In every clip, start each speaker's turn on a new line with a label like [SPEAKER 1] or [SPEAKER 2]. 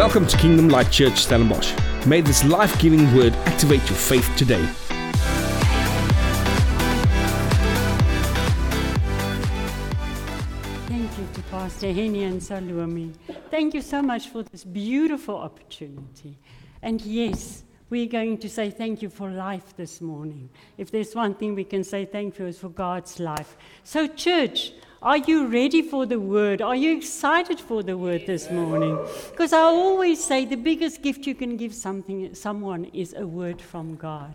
[SPEAKER 1] Welcome to Kingdom Light Church Stellenbosch. May this life giving word activate your faith today.
[SPEAKER 2] Thank you to Pastor Henny and Salome. Thank you so much for this beautiful opportunity. And yes, we're going to say thank you for life this morning. If there's one thing we can say thank you is for God's life. So, church, are you ready for the word? Are you excited for the word this morning? Because I always say the biggest gift you can give something, someone is a word from God.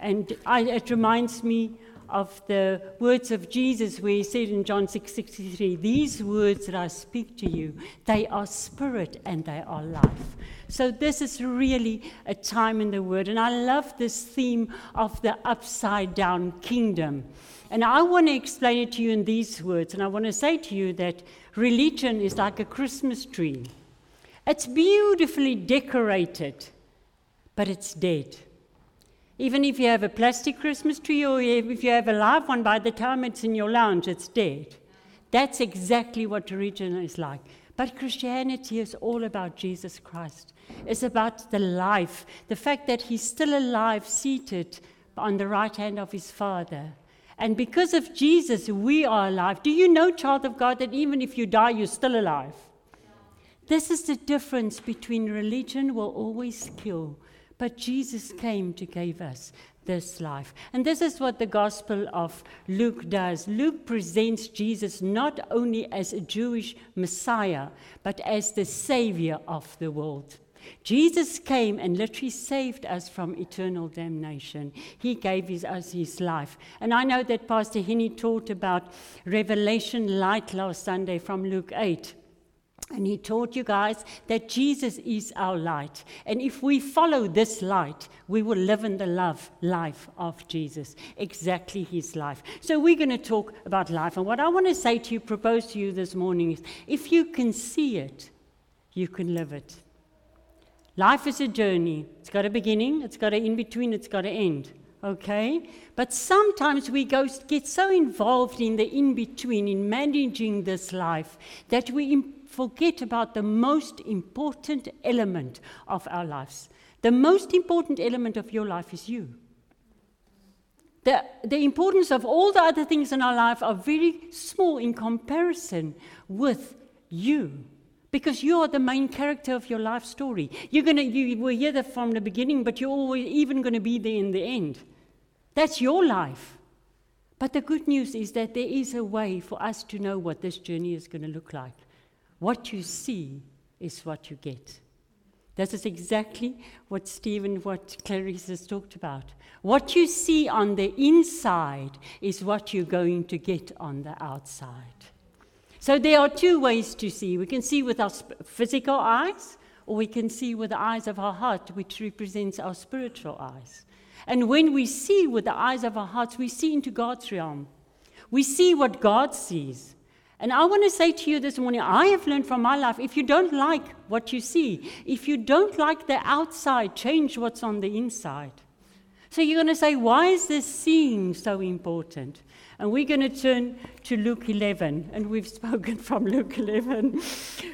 [SPEAKER 2] And I, it reminds me of the words of Jesus where he said in John 6:63, "These words that I speak to you, they are spirit and they are life." So this is really a time in the word and I love this theme of the upside down kingdom. And I want to explain it to you in these words. And I want to say to you that religion is like a Christmas tree. It's beautifully decorated, but it's dead. Even if you have a plastic Christmas tree or if you have a live one, by the time it's in your lounge, it's dead. That's exactly what religion is like. But Christianity is all about Jesus Christ. It's about the life, the fact that he's still alive, seated on the right hand of his Father. And because of Jesus, we are alive. Do you know, child of God, that even if you die, you're still alive? This is the difference between religion will always kill, but Jesus came to give us this life. And this is what the Gospel of Luke does. Luke presents Jesus not only as a Jewish Messiah, but as the Savior of the world. Jesus came and literally saved us from eternal damnation. He gave his, us his life. And I know that Pastor Henny taught about Revelation light last Sunday from Luke 8. And he taught you guys that Jesus is our light. And if we follow this light, we will live in the love life of Jesus, exactly his life. So we're going to talk about life. And what I want to say to you, propose to you this morning is if you can see it, you can live it. Life is a journey. It's got a beginning, it's got an in between, it's got an end. Okay? But sometimes we go, get so involved in the in between, in managing this life, that we forget about the most important element of our lives. The most important element of your life is you. The, the importance of all the other things in our life are very small in comparison with you because you are the main character of your life story. You're gonna, you were here from the beginning, but you're always even going to be there in the end. That's your life. But the good news is that there is a way for us to know what this journey is going to look like. What you see is what you get. This is exactly what Stephen, what Clarice has talked about. What you see on the inside is what you're going to get on the outside. So there are two ways to see. We can see with our physical eyes, or we can see with the eyes of our heart, which represents our spiritual eyes. And when we see with the eyes of our hearts, we see into God's realm. We see what God sees. And I want to say to you this morning, I have learned from my life if you don't like what you see, if you don't like the outside, change what's on the inside. So you're going to say, why is this seeing so important? And we're going to turn to Luke 11. And we've spoken from Luke 11.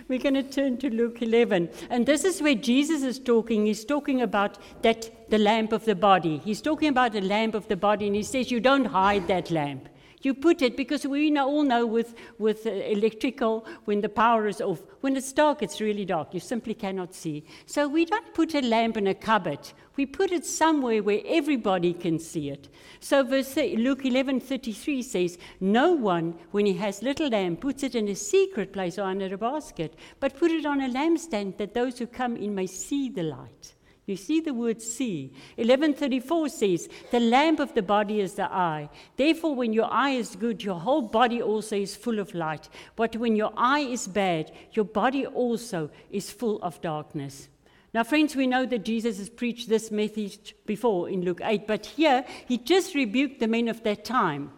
[SPEAKER 2] we're going to turn to Luke 11. And this is where Jesus is talking. He's talking about that the lamp of the body. He's talking about the lamp of the body. And he says, You don't hide that lamp. You put it because we all know with, with uh, electrical, when the power is off, when it's dark, it's really dark. You simply cannot see. So we don't put a lamp in a cupboard. We put it somewhere where everybody can see it. So verse Luke 11:33 says, "No one, when he has little lamp, puts it in a secret place or under a basket, but put it on a lampstand that those who come in may see the light." You see the word see. 1134 says, The lamp of the body is the eye. Therefore, when your eye is good, your whole body also is full of light. But when your eye is bad, your body also is full of darkness. Now, friends, we know that Jesus has preached this message before in Luke 8, but here he just rebuked the men of that time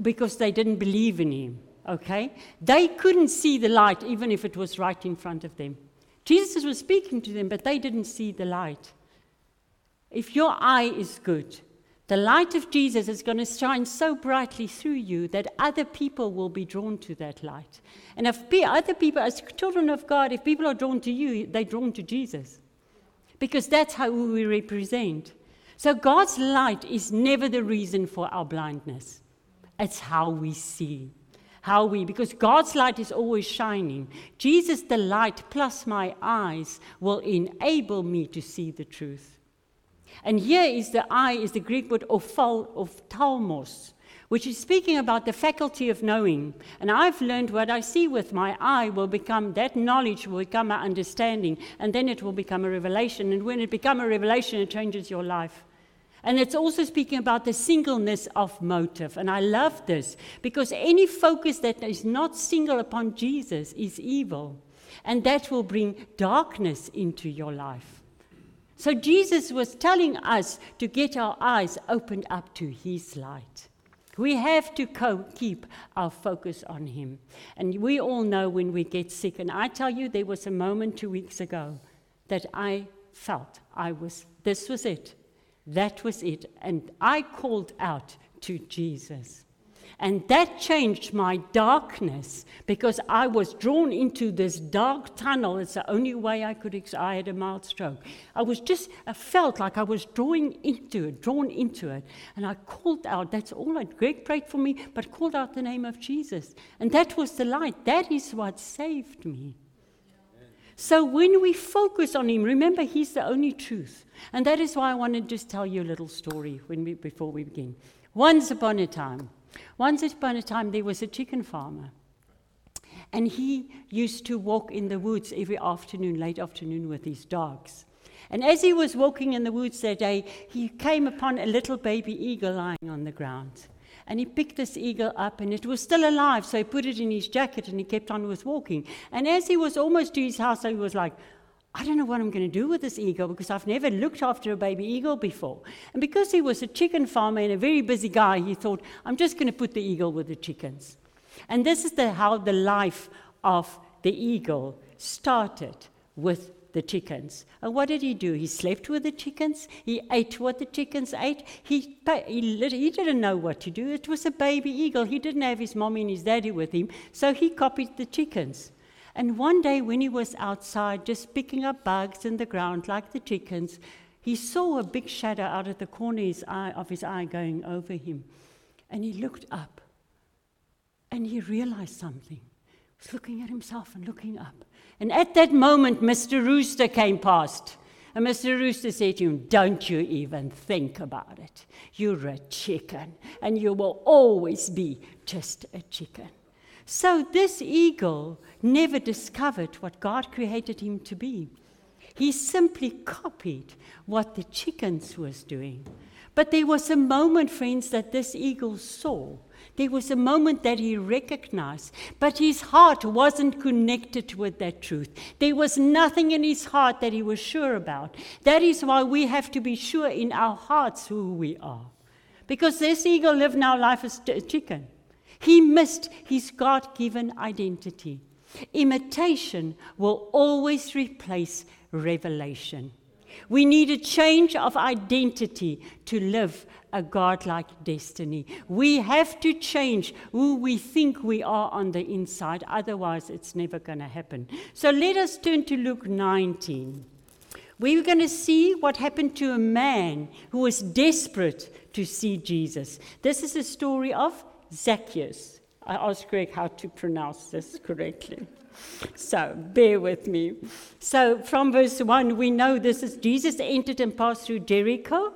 [SPEAKER 2] because they didn't believe in him. Okay? They couldn't see the light even if it was right in front of them. Jesus was speaking to them, but they didn't see the light. If your eye is good, the light of Jesus is going to shine so brightly through you that other people will be drawn to that light. And if other people, as children of God, if people are drawn to you, they're drawn to Jesus. Because that's how we represent. So God's light is never the reason for our blindness, it's how we see how we, because God's light is always shining. Jesus, the light, plus my eyes, will enable me to see the truth. And here is the eye, is the Greek word ophal, of talmos, which is speaking about the faculty of knowing. And I've learned what I see with my eye will become, that knowledge will become my understanding, and then it will become a revelation. And when it becomes a revelation, it changes your life. And it's also speaking about the singleness of motive. And I love this because any focus that is not single upon Jesus is evil. And that will bring darkness into your life. So Jesus was telling us to get our eyes opened up to his light. We have to co- keep our focus on him. And we all know when we get sick. And I tell you, there was a moment two weeks ago that I felt I was, this was it. That was it. And I called out to Jesus. And that changed my darkness because I was drawn into this dark tunnel. It's the only way I could. Ex- I had a mild stroke. I was just, I felt like I was drawing into it, drawn into it. And I called out. That's all I, Greg prayed for me, but called out the name of Jesus. And that was the light. That is what saved me. So when we focus on Him, remember He's the only truth. And that is why I want to just tell you a little story when we, before we begin. Once upon a time, once upon a time, there was a chicken farmer. And he used to walk in the woods every afternoon, late afternoon, with his dogs. And as he was walking in the woods that day, he came upon a little baby eagle lying on the ground. And he picked this eagle up, and it was still alive, so he put it in his jacket and he kept on with walking. And as he was almost to his house, he was like, I don't know what I'm going to do with this eagle because I've never looked after a baby eagle before. And because he was a chicken farmer and a very busy guy, he thought, I'm just going to put the eagle with the chickens. And this is the, how the life of the eagle started with the chickens. And what did he do? He slept with the chickens. He ate what the chickens ate. He, he, he didn't know what to do. It was a baby eagle. He didn't have his mommy and his daddy with him, so he copied the chickens. And one day, when he was outside just picking up bugs in the ground like the chickens, he saw a big shadow out of the corner of his eye, of his eye going over him. And he looked up and he realized something. He was looking at himself and looking up. And at that moment, Mr. Rooster came past. And Mr. Rooster said to him, Don't you even think about it. You're a chicken, and you will always be just a chicken. So this eagle never discovered what God created him to be. He simply copied what the chickens was doing. But there was a moment, friends, that this eagle saw there was a moment that he recognized, but his heart wasn't connected with that truth. There was nothing in his heart that he was sure about. That is why we have to be sure in our hearts who we are. Because this eagle lived now life as a chicken. He missed his God given identity. Imitation will always replace revelation. We need a change of identity to live a godlike destiny. We have to change who we think we are on the inside, otherwise, it's never going to happen. So let us turn to Luke 19. We're going to see what happened to a man who was desperate to see Jesus. This is a story of Zacchaeus. I asked Greg how to pronounce this correctly. So bear with me. So from verse 1, we know this is Jesus entered and passed through Jericho.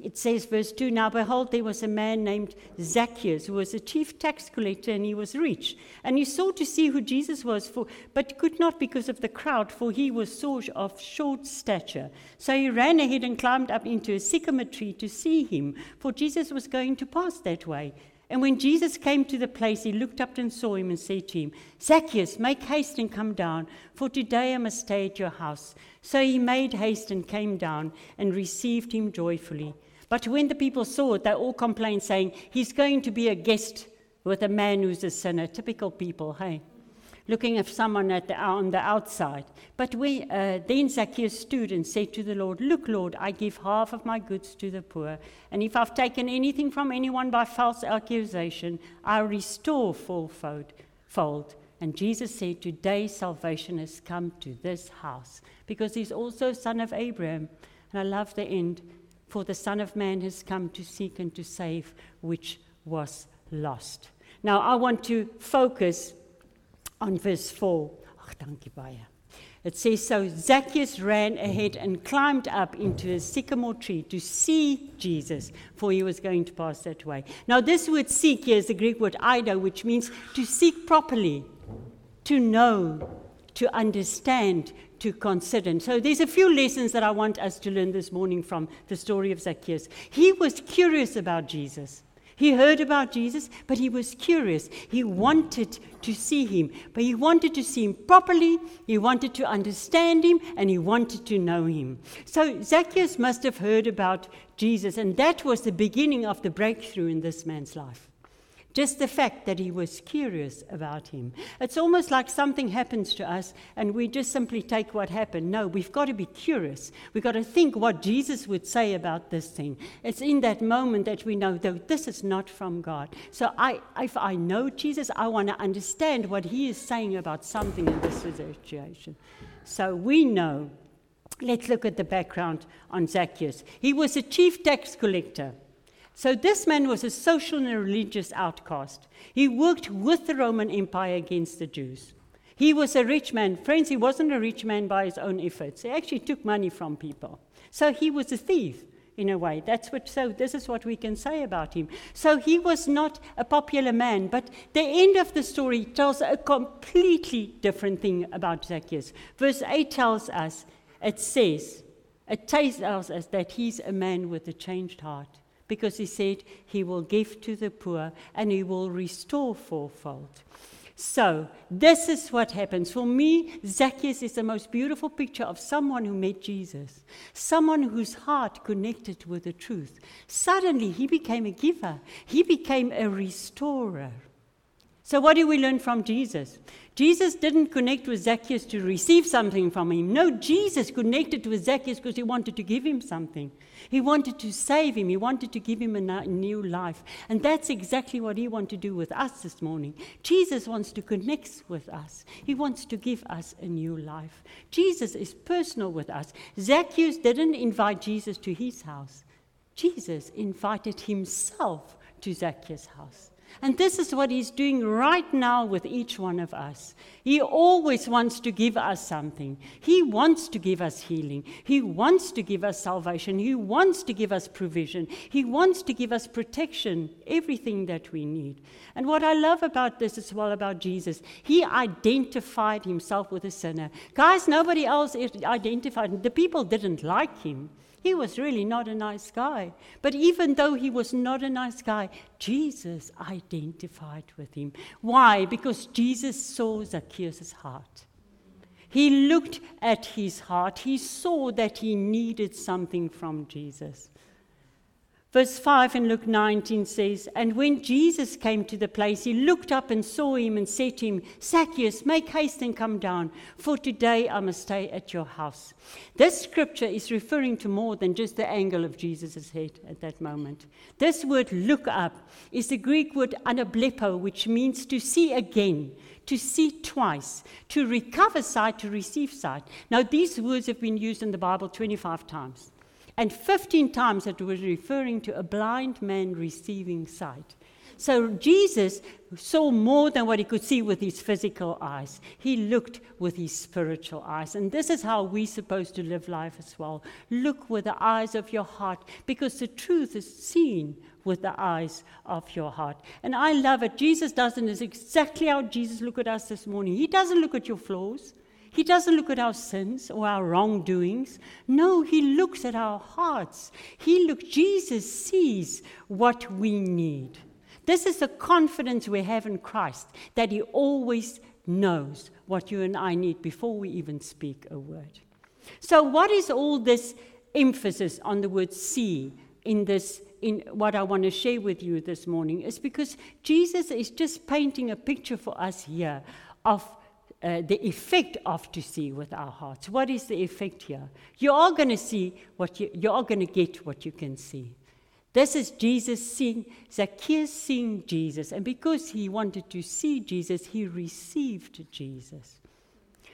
[SPEAKER 2] It says, verse 2 Now behold, there was a man named Zacchaeus who was a chief tax collector, and he was rich. And he sought to see who Jesus was, for, but could not because of the crowd, for he was of short stature. So he ran ahead and climbed up into a sycamore tree to see him, for Jesus was going to pass that way. And when Jesus came to the place, he looked up and saw him and said to him, Zacchaeus, make haste and come down, for today I must stay at your house. So he made haste and came down and received him joyfully. But when the people saw it, they all complained, saying, He's going to be a guest with a man who's a sinner. Typical people, hey? looking at someone at the, on the outside. But we, uh, then Zacchaeus stood and said to the Lord, Look, Lord, I give half of my goods to the poor, and if I've taken anything from anyone by false accusation, I restore fourfold. Fold. And Jesus said, Today salvation has come to this house, because he's also a son of Abraham. And I love the end. For the Son of Man has come to seek and to save which was lost. Now, I want to focus on verse 4. Ach, dankie baie. It says, So Zacchaeus ran ahead and climbed up into a sycamore tree to see Jesus, for he was going to pass that way. Now, this word seek here is the Greek word eido, which means to seek properly, to know, to understand, to consider. And so there's a few lessons that I want us to learn this morning from the story of Zacchaeus. He was curious about Jesus. He heard about Jesus, but he was curious. He wanted to see him, but he wanted to see him properly, he wanted to understand him, and he wanted to know him. So Zacchaeus must have heard about Jesus, and that was the beginning of the breakthrough in this man's life. Just the fact that he was curious about him. It's almost like something happens to us and we just simply take what happened. No, we've got to be curious. We've got to think what Jesus would say about this thing. It's in that moment that we know, that this is not from God. So I, if I know Jesus, I want to understand what he is saying about something in this situation. So we know. Let's look at the background on Zacchaeus. He was a chief tax collector. So this man was a social and religious outcast. He worked with the Roman Empire against the Jews. He was a rich man. Friends, he wasn't a rich man by his own efforts. He actually took money from people. So he was a thief in a way. That's what so this is what we can say about him. So he was not a popular man, but the end of the story tells a completely different thing about Zacchaeus. Verse 8 tells us, it says, it tells us that he's a man with a changed heart because he said he will give to the poor and he will restore fourfold. So, this is what happens. For me, Zacchaeus is the most beautiful picture of someone who met Jesus, someone whose heart connected with the truth. Suddenly, he became a giver, he became a restorer. So, what do we learn from Jesus? Jesus didn't connect with Zacchaeus to receive something from him. No, Jesus connected with Zacchaeus because he wanted to give him something. He wanted to save him, he wanted to give him a new life. And that's exactly what he wants to do with us this morning. Jesus wants to connect with us, he wants to give us a new life. Jesus is personal with us. Zacchaeus didn't invite Jesus to his house, Jesus invited himself to Zacchaeus' house. And this is what he's doing right now with each one of us. He always wants to give us something. He wants to give us healing. He wants to give us salvation. He wants to give us provision. He wants to give us protection, everything that we need. And what I love about this as well about Jesus, he identified himself with a sinner. Guys, nobody else identified. The people didn't like him. He was really not a nice guy. But even though he was not a nice guy, Jesus identified with him. Why? Because Jesus saw Zacchaeus' heart. He looked at his heart. He saw that he needed something from Jesus. Verse 5 in Luke 19 says, And when Jesus came to the place, he looked up and saw him and said to him, Zacchaeus, make haste and come down, for today I must stay at your house. This scripture is referring to more than just the angle of Jesus' head at that moment. This word look up is the Greek word anablepo, which means to see again, to see twice, to recover sight, to receive sight. Now, these words have been used in the Bible 25 times. And 15 times it was referring to a blind man receiving sight. So Jesus saw more than what he could see with his physical eyes. He looked with his spiritual eyes. And this is how we're supposed to live life as well. Look with the eyes of your heart, because the truth is seen with the eyes of your heart. And I love it. Jesus doesn't, is exactly how Jesus looked at us this morning. He doesn't look at your flaws. He doesn't look at our sins or our wrongdoings. No, he looks at our hearts. He look Jesus sees what we need. This is the confidence we have in Christ that he always knows what you and I need before we even speak a word. So what is all this emphasis on the word see in this in what I want to share with you this morning is because Jesus is just painting a picture for us here of uh, the effect of to see with our hearts. What is the effect here? You are going to see what you, you are going to get what you can see. This is Jesus seeing, Zacchaeus seeing Jesus. And because he wanted to see Jesus, he received Jesus.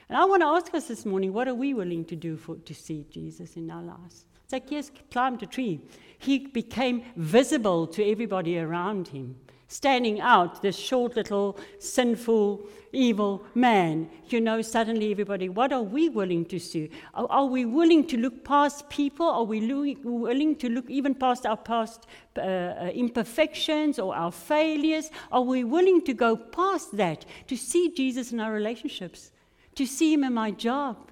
[SPEAKER 2] And I want to ask us this morning what are we willing to do for, to see Jesus in our lives? Zacchaeus climbed a tree. He became visible to everybody around him standing out, this short little sinful, evil man. You know, suddenly everybody, what are we willing to see? Are, are we willing to look past people? Are we lo- willing to look even past our past uh, uh, imperfections or our failures? Are we willing to go past that to see Jesus in our relationships, to see him in my job?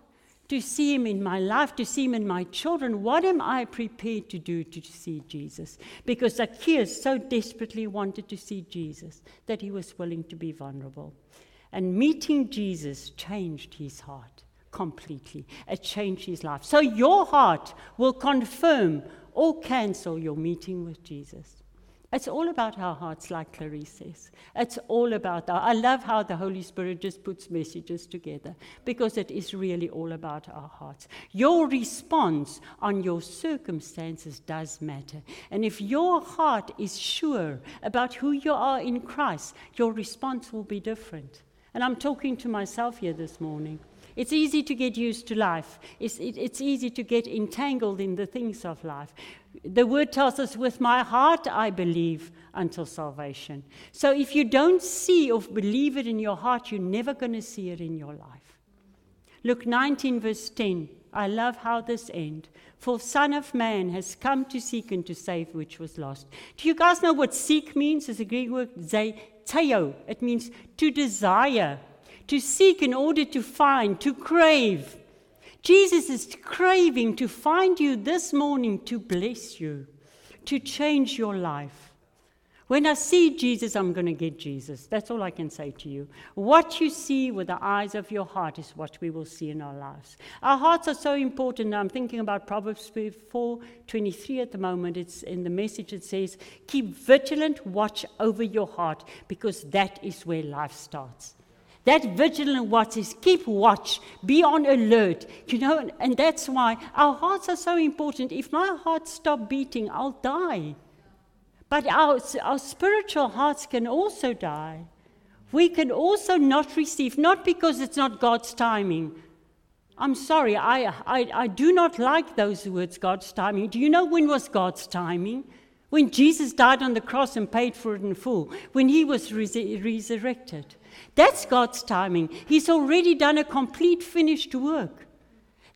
[SPEAKER 2] To see him in my life, to see him in my children. What am I prepared to do to see Jesus? Because Zacchaeus so desperately wanted to see Jesus that he was willing to be vulnerable. And meeting Jesus changed his heart completely. It changed his life. So your heart will confirm or cancel your meeting with Jesus. It's all about our hearts, like Clarice says. It's all about our. I love how the Holy Spirit just puts messages together because it is really all about our hearts. Your response on your circumstances does matter. And if your heart is sure about who you are in Christ, your response will be different. And I'm talking to myself here this morning. It's easy to get used to life. It's, it, it's easy to get entangled in the things of life. The word tells us, with my heart I believe until salvation. So if you don't see or believe it in your heart, you're never going to see it in your life. Luke 19, verse 10. I love how this ends. For Son of Man has come to seek and to save which was lost. Do you guys know what seek means? It's a Greek word, zeteo. It means to desire, to seek in order to find, to crave. Jesus is craving to find you this morning to bless you, to change your life. When I see Jesus, I'm going to get Jesus. That's all I can say to you. What you see with the eyes of your heart is what we will see in our lives. Our hearts are so important. I'm thinking about Proverbs 4 23 at the moment. It's in the message, it says, Keep vigilant watch over your heart because that is where life starts. That vigilant watch is keep watch, be on alert, you know, and, and that's why our hearts are so important. If my heart stops beating, I'll die. But our, our spiritual hearts can also die. We can also not receive, not because it's not God's timing. I'm sorry, I, I, I do not like those words, God's timing. Do you know when was God's timing? When Jesus died on the cross and paid for it in full, when he was res- resurrected. That's God's timing. He's already done a complete, finished work.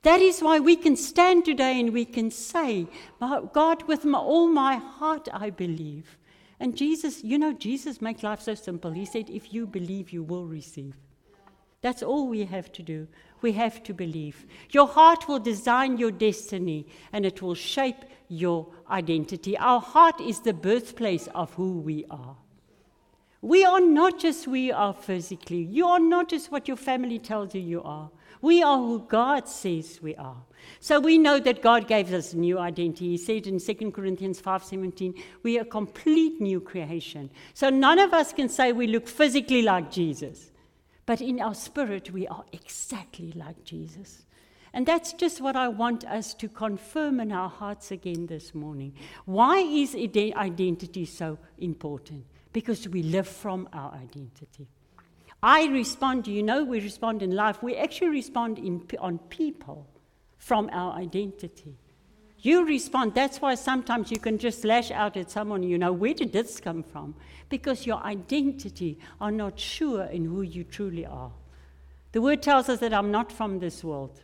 [SPEAKER 2] That is why we can stand today and we can say, God, with my, all my heart, I believe. And Jesus, you know, Jesus made life so simple. He said, if you believe, you will receive. That's all we have to do. We have to believe. Your heart will design your destiny and it will shape your identity. Our heart is the birthplace of who we are. We are not just we are physically. You are not just what your family tells you you are. We are who God says we are. So we know that God gave us a new identity. He said in 2 Corinthians 5:17, we are a complete new creation. So none of us can say we look physically like Jesus. But in our spirit, we are exactly like Jesus. And that's just what I want us to confirm in our hearts again this morning. Why is identity so important? Because we live from our identity. I respond, you know, we respond in life. We actually respond in, on people from our identity. You respond. That's why sometimes you can just lash out at someone, you know, where did this come from? Because your identity are not sure in who you truly are. The word tells us that I'm not from this world.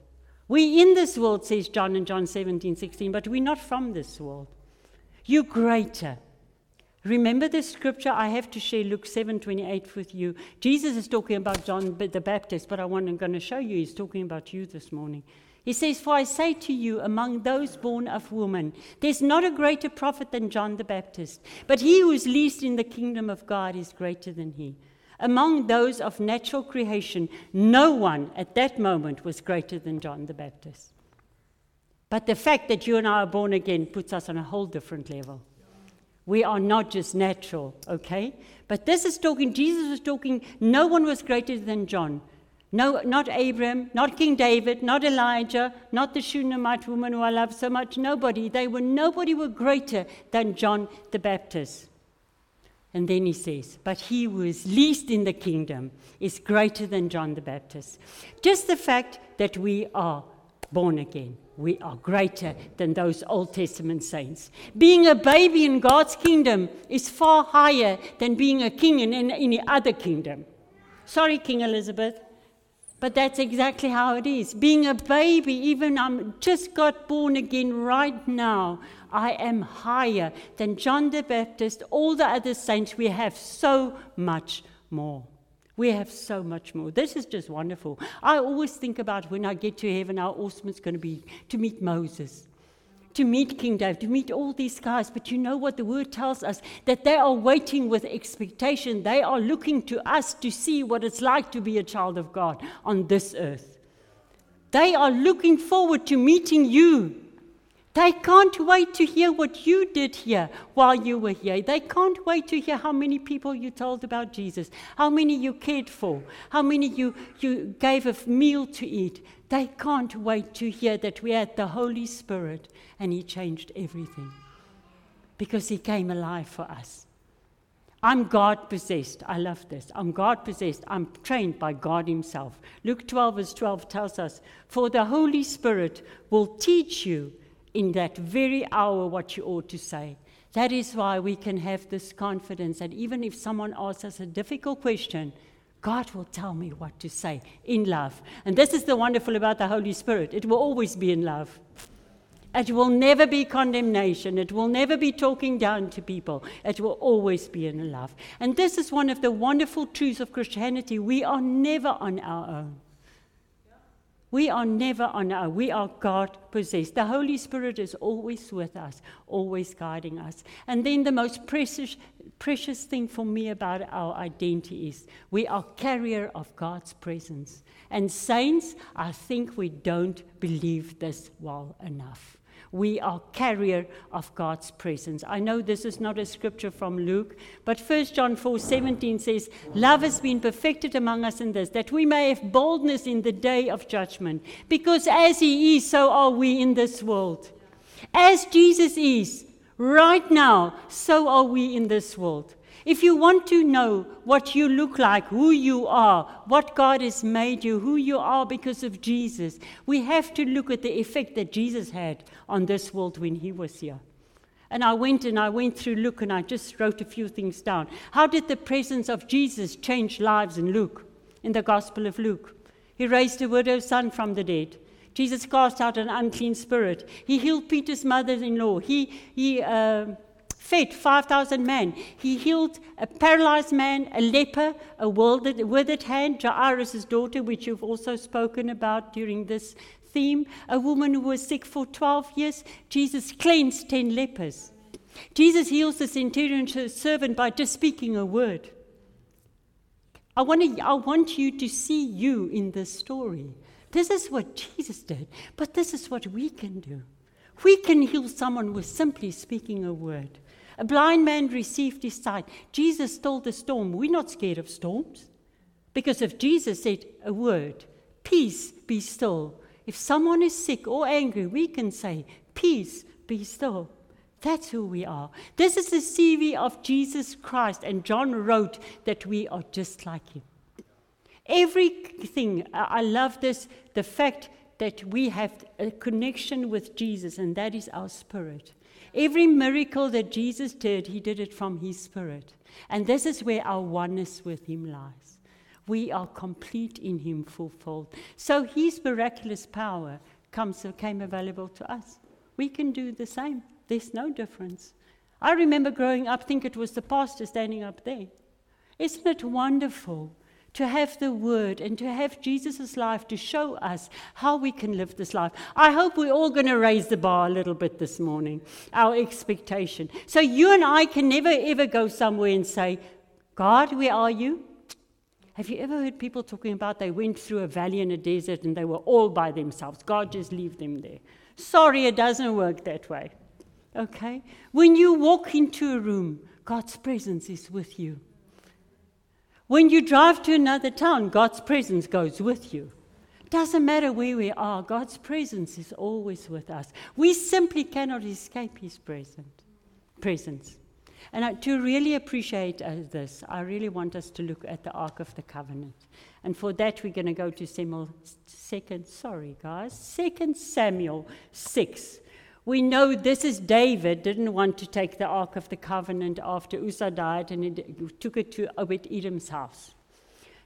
[SPEAKER 2] We in this world, says John in John 17, 16, but we're not from this world. You're greater. Remember the scripture I have to share Luke 7 28 with you. Jesus is talking about John the Baptist, but I want, I'm going to show you, he's talking about you this morning. He says, For I say to you, among those born of woman, there's not a greater prophet than John the Baptist, but he who is least in the kingdom of God is greater than he. Among those of natural creation, no one at that moment was greater than John the Baptist. But the fact that you and I are born again puts us on a whole different level. We are not just natural, okay? But this is talking, Jesus was talking, no one was greater than John. No, not Abraham, not King David, not Elijah, not the Shunammite woman who I love so much. Nobody. They were nobody were greater than John the Baptist. And then he says, But he who is least in the kingdom is greater than John the Baptist. Just the fact that we are born again, we are greater than those Old Testament saints. Being a baby in God's kingdom is far higher than being a king in any other kingdom. Sorry, King Elizabeth. But that's exactly how it is. Being a baby, even I'm just got born again right now, I am higher than John the Baptist, all the other saints. We have so much more. We have so much more. This is just wonderful. I always think about when I get to heaven how awesome it's going to be to meet Moses to meet King David, to meet all these guys. But you know what the word tells us? That they are waiting with expectation. They are looking to us to see what it's like to be a child of God on this earth. They are looking forward to meeting you. They can't wait to hear what you did here while you were here. They can't wait to hear how many people you told about Jesus, how many you cared for, how many you, you gave a meal to eat. They can't wait to hear that we had the Holy Spirit and He changed everything because He came alive for us. I'm God possessed. I love this. I'm God possessed. I'm trained by God Himself. Luke 12, verse 12 tells us, For the Holy Spirit will teach you in that very hour what you ought to say. That is why we can have this confidence that even if someone asks us a difficult question, God will tell me what to say in love. And this is the wonderful about the Holy Spirit it will always be in love. It will never be condemnation. It will never be talking down to people. It will always be in love. And this is one of the wonderful truths of Christianity. We are never on our own. We are never on our own. We are God possessed. The Holy Spirit is always with us, always guiding us. And then the most precious, precious thing for me about our identity is we are carrier of God's presence. And saints, I think we don't believe this well enough we are carrier of God's presence. I know this is not a scripture from Luke, but 1 John 4 17 says, Love has been perfected among us in this, that we may have boldness in the day of judgment. Because as He is, so are we in this world. As Jesus is, right now, so are we in this world. If you want to know what you look like, who you are, what God has made you, who you are because of Jesus, we have to look at the effect that Jesus had on this world when he was here. And I went and I went through Luke and I just wrote a few things down. How did the presence of Jesus change lives in Luke, in the Gospel of Luke? He raised a widow's son from the dead. Jesus cast out an unclean spirit. He healed Peter's mother in law. He, he uh, fed 5,000 men. He healed a paralyzed man, a leper, a withered hand, Jairus' daughter, which you've also spoken about during this theme, a woman who was sick for 12 years. Jesus cleansed 10 lepers. Jesus heals the centurion servant by just speaking a word. I want, to, I want you to see you in this story. This is what Jesus did, but this is what we can do. We can heal someone with simply speaking a word. A blind man received his sight. Jesus told the storm, We're not scared of storms. Because if Jesus said a word, peace be still. If someone is sick or angry, we can say, Peace be still. That's who we are. This is the CV of Jesus Christ, and John wrote that we are just like him. Everything, I love this, the fact that we have a connection with Jesus, and that is our spirit. Every miracle that Jesus did, he did it from his spirit. And this is where our oneness with him lies. We are complete in him, fulfilled. So his miraculous power comes, came available to us. We can do the same. There's no difference. I remember growing up, think it was the pastor standing up there. Isn't it wonderful to have the word and to have Jesus' life to show us how we can live this life. I hope we're all going to raise the bar a little bit this morning, our expectation. So you and I can never ever go somewhere and say, God, where are you? Have you ever heard people talking about they went through a valley in a desert and they were all by themselves? God just leave them there. Sorry, it doesn't work that way. Okay? When you walk into a room, God's presence is with you. When you drive to another town, God's presence goes with you. Doesn't matter where we are, God's presence is always with us. We simply cannot escape His present, presence. And to really appreciate uh, this, I really want us to look at the Ark of the Covenant. And for that, we're going to go to Samuel, second, sorry guys, Second Samuel 6. We know this is David didn't want to take the Ark of the Covenant after Uzzah died and he took it to Obed Edom's house.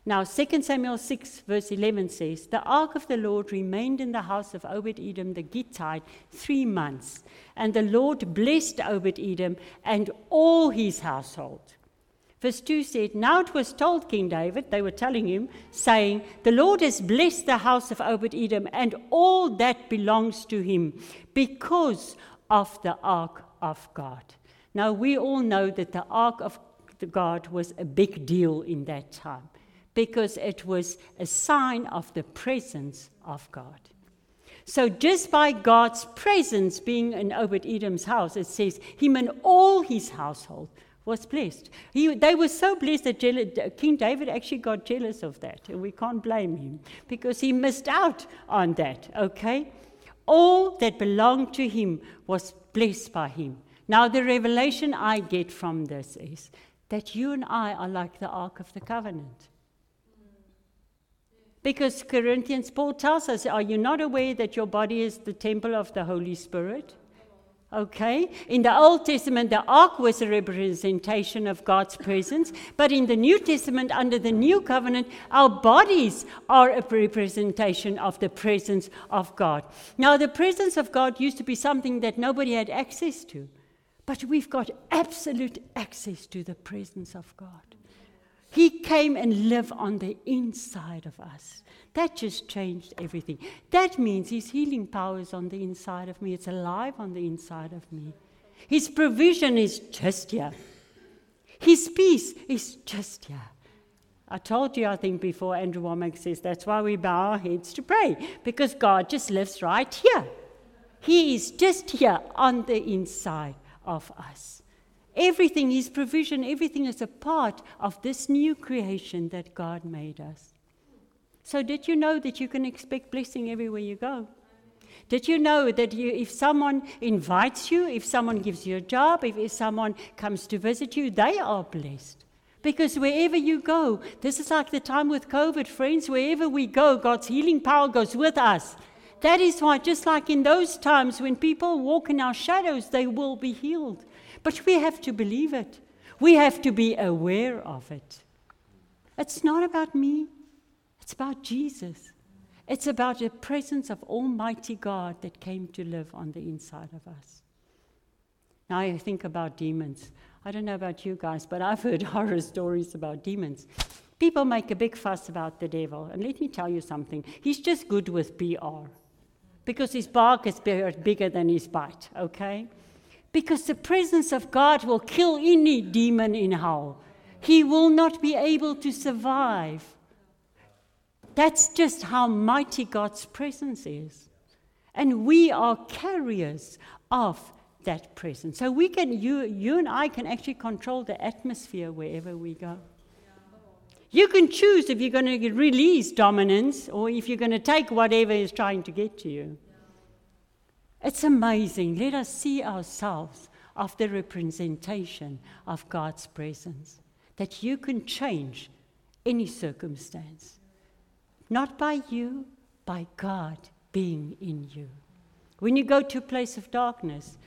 [SPEAKER 2] Now, 2 Samuel 6, verse 11 says, The ark of the Lord remained in the house of Obed Edom the Gittite three months, and the Lord blessed Obed Edom and all his household. Verse 2 said, Now it was told King David, they were telling him, saying, The Lord has blessed the house of Obed Edom and all that belongs to him because of the ark of God. Now we all know that the ark of God was a big deal in that time because it was a sign of the presence of God. So, just by God's presence being in Obed Edom's house, it says, him and all his household was blessed. He, they were so blessed that King David actually got jealous of that, and we can't blame him because he missed out on that, okay? All that belonged to him was blessed by him. Now, the revelation I get from this is that you and I are like the Ark of the Covenant. Because Corinthians, Paul tells us, Are you not aware that your body is the temple of the Holy Spirit? Okay? In the Old Testament, the ark was a representation of God's presence, but in the New Testament, under the New Covenant, our bodies are a representation of the presence of God. Now, the presence of God used to be something that nobody had access to, but we've got absolute access to the presence of God. He came and lived on the inside of us. That just changed everything. That means His healing power is on the inside of me, it's alive on the inside of me. His provision is just here. His peace is just here. I told you, I think, before Andrew Wommack says that's why we bow our heads to pray, because God just lives right here. He is just here on the inside of us. Everything, His provision, everything is a part of this new creation that God made us. So, did you know that you can expect blessing everywhere you go? Did you know that you, if someone invites you, if someone gives you a job, if, if someone comes to visit you, they are blessed? Because wherever you go, this is like the time with COVID, friends, wherever we go, God's healing power goes with us. That is why, just like in those times when people walk in our shadows, they will be healed. But we have to believe it, we have to be aware of it. It's not about me, it's about Jesus. It's about the presence of Almighty God that came to live on the inside of us. Now I think about demons. I don't know about you guys, but I've heard horror stories about demons. People make a big fuss about the devil, and let me tell you something. He's just good with PR because his bark is bigger than his bite, okay? Because the presence of God will kill any demon in hell. He will not be able to survive. That's just how mighty God's presence is. And we are carriers of that presence. So we can, you, you and I can actually control the atmosphere wherever we go. You can choose if you're going to release dominance or if you're going to take whatever is trying to get to you. It's amazing. Let us see ourselves of the representation of God's presence, that you can change any circumstance. Not by you, by God being in you. When you go to a place of darkness,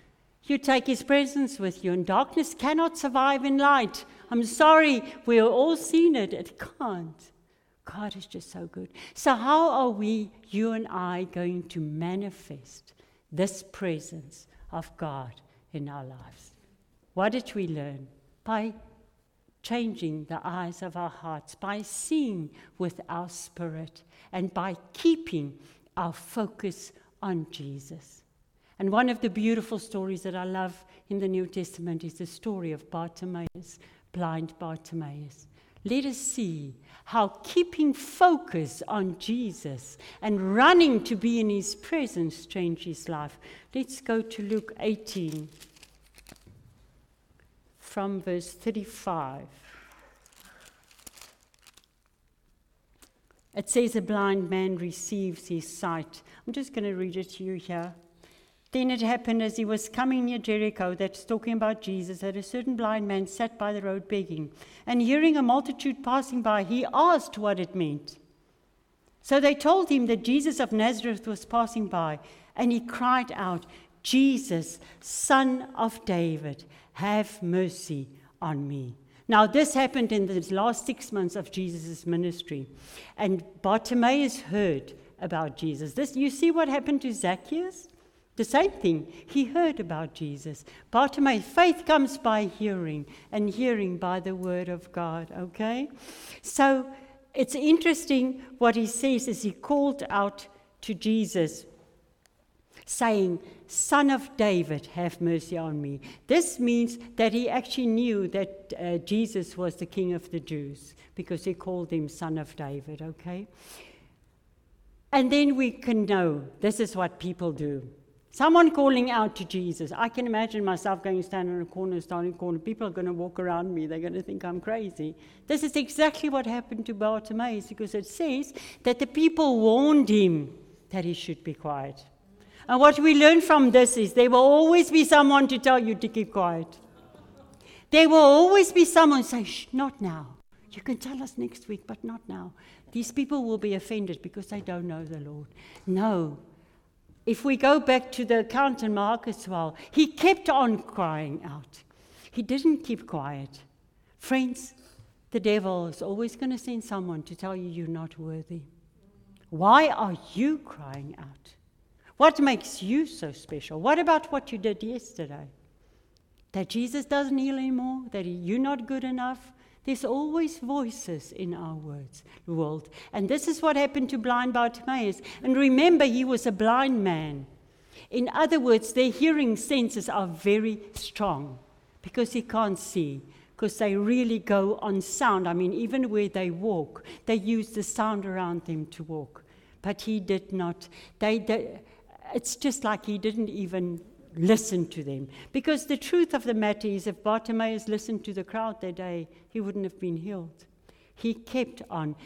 [SPEAKER 2] you take His presence with you, and darkness cannot survive in light. I'm sorry, we have all seen it. It can't. God is just so good. So, how are we, you and I, going to manifest this presence of God in our lives. What did we learn? By changing the eyes of our hearts, by seeing with our spirit, and by keeping our focus on Jesus. And one of the beautiful stories that I love in the New Testament is the story of Bartimaeus, blind Bartimaeus. Let us see how keeping focus on Jesus and running to be in his presence changed his life. Let's go to Luke 18 from verse 35. it says a blind man receives his sight. I'm just going to read it to you here. Then it happened as he was coming near Jericho, that's talking about Jesus, that a certain blind man sat by the road begging. And hearing a multitude passing by, he asked what it meant. So they told him that Jesus of Nazareth was passing by, and he cried out, Jesus, son of David, have mercy on me. Now, this happened in the last six months of Jesus' ministry. And Bartimaeus heard about Jesus. This, you see what happened to Zacchaeus? The same thing. He heard about Jesus. Bartimaeus, faith comes by hearing, and hearing by the word of God, okay? So it's interesting what he says as he called out to Jesus, saying, Son of David, have mercy on me. This means that he actually knew that uh, Jesus was the King of the Jews because he called him Son of David, okay? And then we can know this is what people do. Someone calling out to Jesus. I can imagine myself going stand in a corner, standing corner. People are going to walk around me. They're going to think I'm crazy. This is exactly what happened to Bartimaeus because it says that the people warned him that he should be quiet. And what we learn from this is there will always be someone to tell you to keep quiet. There will always be someone say, Shh, not now. You can tell us next week, but not now. These people will be offended because they don't know the Lord. No. If we go back to the account in Mark as well, he kept on crying out. He didn't keep quiet. Friends, the devil is always going to send someone to tell you you're not worthy. Why are you crying out? What makes you so special? What about what you did yesterday? That Jesus doesn't heal anymore? That you're not good enough? There's always voices in our words, world. And this is what happened to blind Bartimaeus. And remember, he was a blind man. In other words, their hearing senses are very strong because he can't see, because they really go on sound. I mean, even where they walk, they use the sound around them to walk. But he did not. They, they it's just like he didn't even listen to them. Because the truth of the matter is, if Bartimaeus listened to the crowd that day, he wouldn't have been healed. He kept on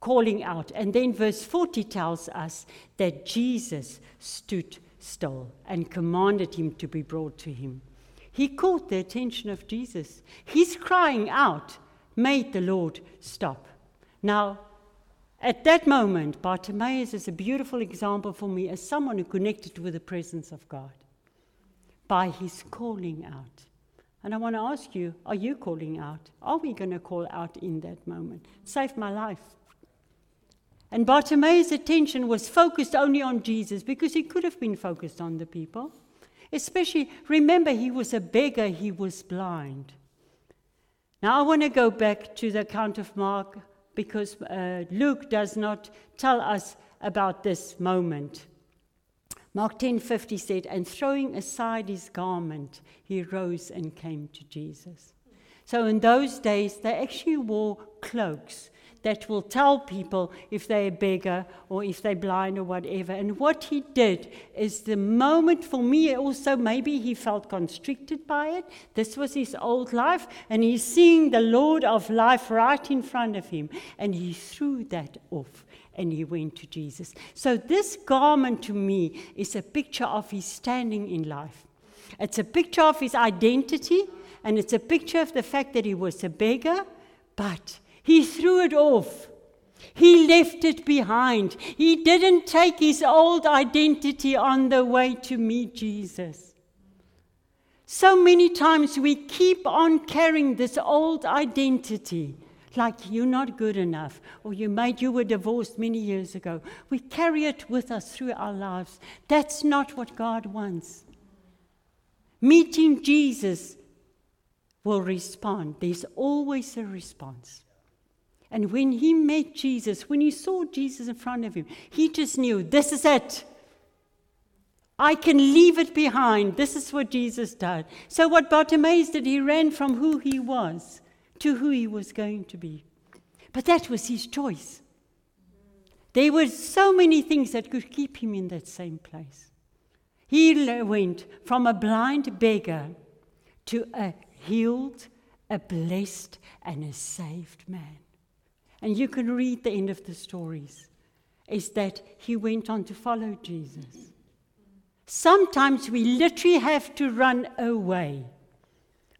[SPEAKER 2] calling out. And then verse 40 tells us that Jesus stood still and commanded him to be brought to him. He caught the attention of Jesus. His crying out made the Lord stop. Now, at that moment, Bartimaeus is a beautiful example for me as someone who connected with the presence of God by his calling out. And I want to ask you are you calling out? Are we going to call out in that moment? Save my life. And Bartimaeus' attention was focused only on Jesus because he could have been focused on the people. Especially, remember, he was a beggar, he was blind. Now, I want to go back to the account of Mark because uh, Luke does not tell us about this moment. Mark 10:50 said, "And throwing aside his garment, he rose and came to Jesus." So in those days, they actually wore cloaks that will tell people if they're a beggar or if they're blind or whatever. And what he did is the moment for me also, maybe he felt constricted by it. This was his old life, and he's seeing the Lord of life right in front of him, and he threw that off and he went to Jesus. So, this garment to me is a picture of his standing in life. It's a picture of his identity, and it's a picture of the fact that he was a beggar, but he threw it off. He left it behind. He didn't take his old identity on the way to meet Jesus. So many times we keep on carrying this old identity like you're not good enough or you made you were divorced many years ago. We carry it with us through our lives. That's not what God wants. Meeting Jesus will respond. There's always a response. And when he met Jesus, when he saw Jesus in front of him, he just knew this is it. I can leave it behind. This is what Jesus did. So, what Bartimaeus did, he ran from who he was to who he was going to be. But that was his choice. There were so many things that could keep him in that same place. He went from a blind beggar to a healed, a blessed, and a saved man. And you can read the end of the stories, is that he went on to follow Jesus. Sometimes we literally have to run away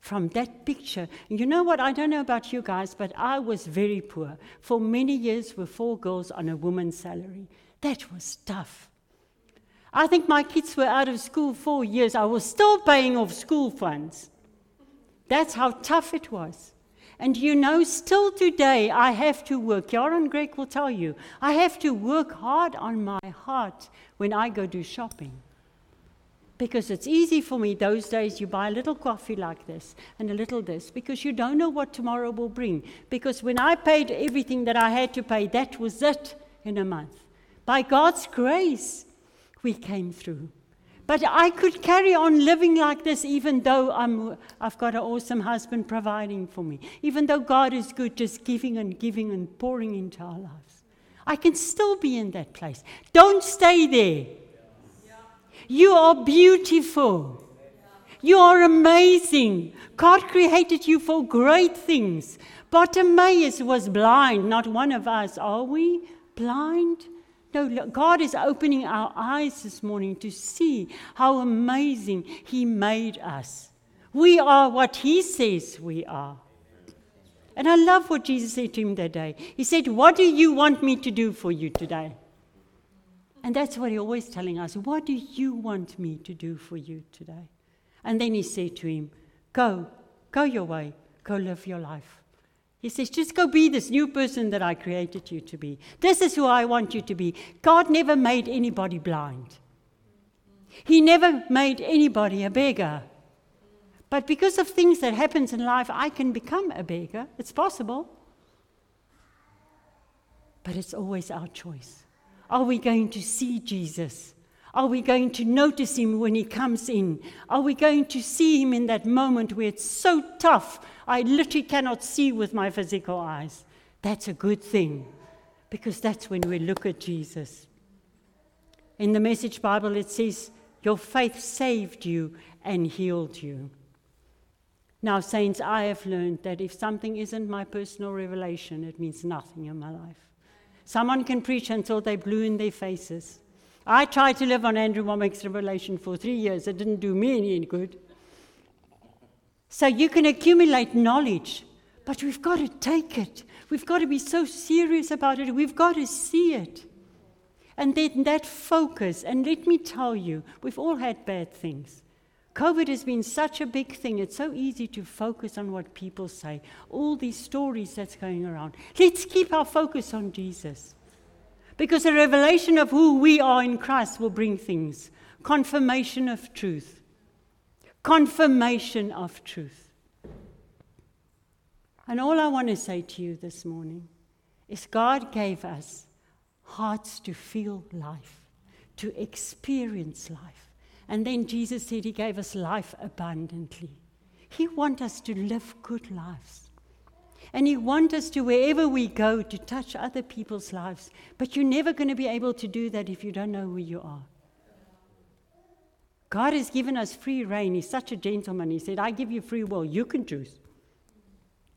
[SPEAKER 2] from that picture. You know what? I don't know about you guys, but I was very poor for many years with four girls on a woman's salary. That was tough. I think my kids were out of school four years. I was still paying off school funds. That's how tough it was. And you know, still today, I have to work. Yaron Greg will tell you, I have to work hard on my heart when I go do shopping. Because it's easy for me those days, you buy a little coffee like this and a little this, because you don't know what tomorrow will bring. Because when I paid everything that I had to pay, that was it in a month. By God's grace, we came through. But I could carry on living like this even though I'm, I've got an awesome husband providing for me. Even though God is good, just giving and giving and pouring into our lives. I can still be in that place. Don't stay there. You are beautiful. You are amazing. God created you for great things. Bartimaeus was blind, not one of us. Are we blind? No, God is opening our eyes this morning to see how amazing He made us. We are what He says we are. And I love what Jesus said to him that day. He said, What do you want me to do for you today? And that's what he's always telling us. What do you want me to do for you today? And then he said to him, Go, go your way, go live your life. He says, Just go be this new person that I created you to be. This is who I want you to be. God never made anybody blind, He never made anybody a beggar. But because of things that happens in life, I can become a beggar. It's possible. But it's always our choice. Are we going to see Jesus? Are we going to notice him when he comes in? Are we going to see him in that moment where it's so tough? I literally cannot see with my physical eyes. That's a good thing because that's when we look at Jesus. In the Message Bible, it says, Your faith saved you and healed you. Now, saints, I have learned that if something isn't my personal revelation, it means nothing in my life. Someone can preach until they're blue in their faces. I tried to live on Andrew Wommack's revelation for three years. It didn't do me any good. So you can accumulate knowledge, but we've got to take it. We've got to be so serious about it. We've got to see it. And then that focus, and let me tell you, we've all had bad things. COVID has been such a big thing. It's so easy to focus on what people say, all these stories that's going around. Let's keep our focus on Jesus. Because the revelation of who we are in Christ will bring things confirmation of truth. Confirmation of truth. And all I want to say to you this morning is God gave us hearts to feel life, to experience life. And then Jesus said he gave us life abundantly. He wants us to live good lives. And He wants us to, wherever we go, to touch other people's lives. But you're never going to be able to do that if you don't know who you are. God has given us free rein. He's such a gentleman. He said, I give you free will. You can choose.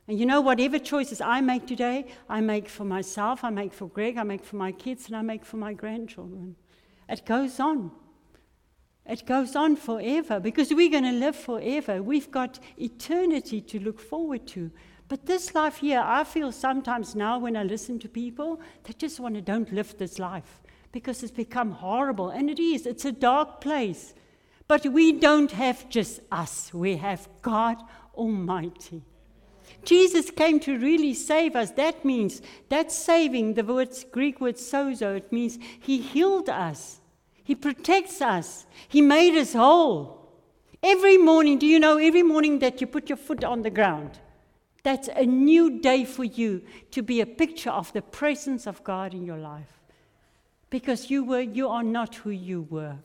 [SPEAKER 2] And you know, whatever choices I make today, I make for myself, I make for Greg, I make for my kids, and I make for my grandchildren. It goes on. It goes on forever because we're going to live forever. We've got eternity to look forward to. But this life here, I feel sometimes now when I listen to people, they just want to don't live this life because it's become horrible. And it is, it's a dark place. But we don't have just us, we have God Almighty. Jesus came to really save us. That means, that saving, the Greek word sozo, it means he healed us. He protects us. He made us whole. Every morning, do you know, every morning that you put your foot on the ground, that's a new day for you to be a picture of the presence of God in your life. Because you, were, you are not who you were.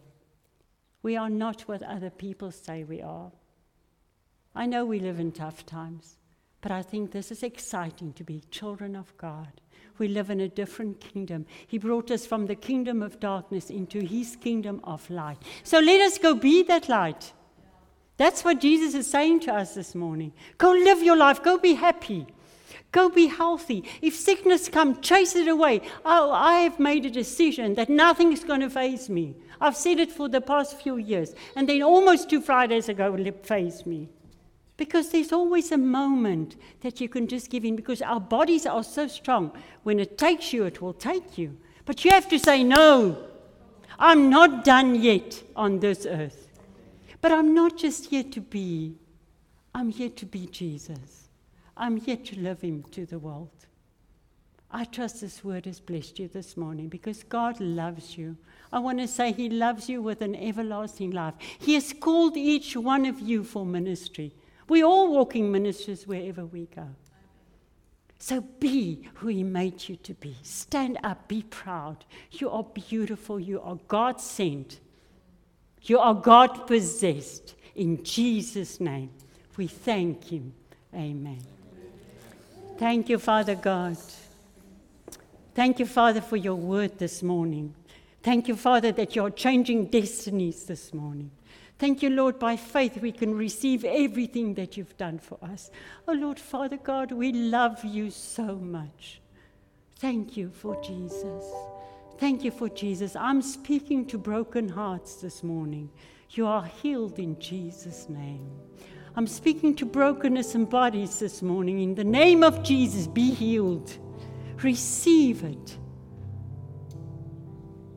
[SPEAKER 2] We are not what other people say we are. I know we live in tough times, but I think this is exciting to be children of God we live in a different kingdom. He brought us from the kingdom of darkness into his kingdom of light. So let us go be that light. That's what Jesus is saying to us this morning. Go live your life, go be happy. Go be healthy. If sickness come, chase it away. Oh, I have made a decision that nothing is going to faze me. I've said it for the past few years. And then almost two Fridays ago, it fazed me. Because there's always a moment that you can just give in because our bodies are so strong. When it takes you, it will take you. But you have to say, No, I'm not done yet on this earth. But I'm not just here to be, I'm here to be Jesus. I'm here to love Him to the world. I trust this word has blessed you this morning because God loves you. I want to say He loves you with an everlasting love. He has called each one of you for ministry. We're all walking ministers wherever we go. So be who He made you to be. Stand up, be proud. You are beautiful, you are God sent, you are God possessed. In Jesus' name, we thank Him. Amen. Thank you, Father God. Thank you, Father, for your word this morning. Thank you, Father, that you're changing destinies this morning. Thank you, Lord, by faith we can receive everything that you've done for us. Oh, Lord, Father God, we love you so much. Thank you for Jesus. Thank you for Jesus. I'm speaking to broken hearts this morning. You are healed in Jesus' name. I'm speaking to brokenness and bodies this morning. In the name of Jesus, be healed. Receive it.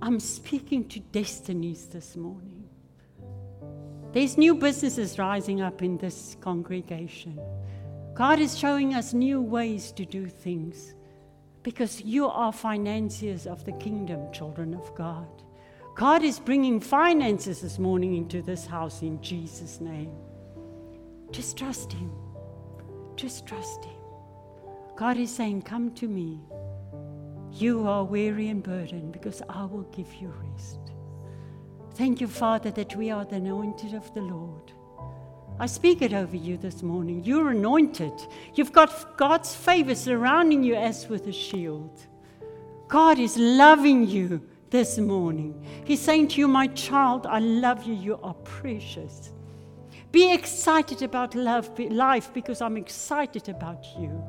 [SPEAKER 2] I'm speaking to destinies this morning. There's new businesses rising up in this congregation. God is showing us new ways to do things because you are financiers of the kingdom, children of God. God is bringing finances this morning into this house in Jesus' name. Just trust Him. Just trust Him. God is saying, Come to me. You are weary and burdened because I will give you rest. Thank you, Father, that we are the anointed of the Lord. I speak it over you this morning. You're anointed. You've got God's favor surrounding you as with a shield. God is loving you this morning. He's saying to you, My child, I love you. You are precious. Be excited about love, life because I'm excited about you.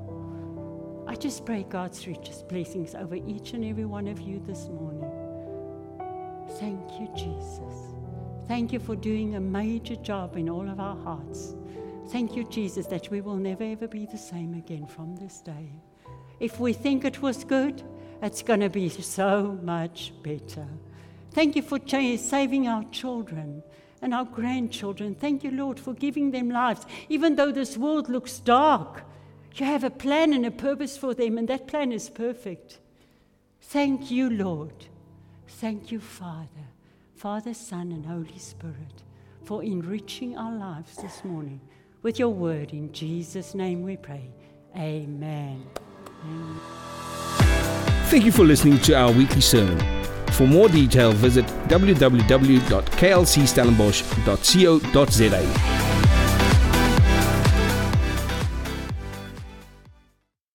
[SPEAKER 2] I just pray God's richest blessings over each and every one of you this morning. Thank you, Jesus. Thank you for doing a major job in all of our hearts. Thank you, Jesus, that we will never ever be the same again from this day. If we think it was good, it's going to be so much better. Thank you for saving our children and our grandchildren. Thank you, Lord, for giving them lives. Even though this world looks dark, you have a plan and a purpose for them, and that plan is perfect. Thank you, Lord. Thank you, Father, Father, Son, and Holy Spirit, for enriching our lives this morning with your word. In Jesus' name we pray. Amen. Amen.
[SPEAKER 1] Thank you for listening to our weekly sermon. For more detail, visit www.klcstellenbosch.co.za.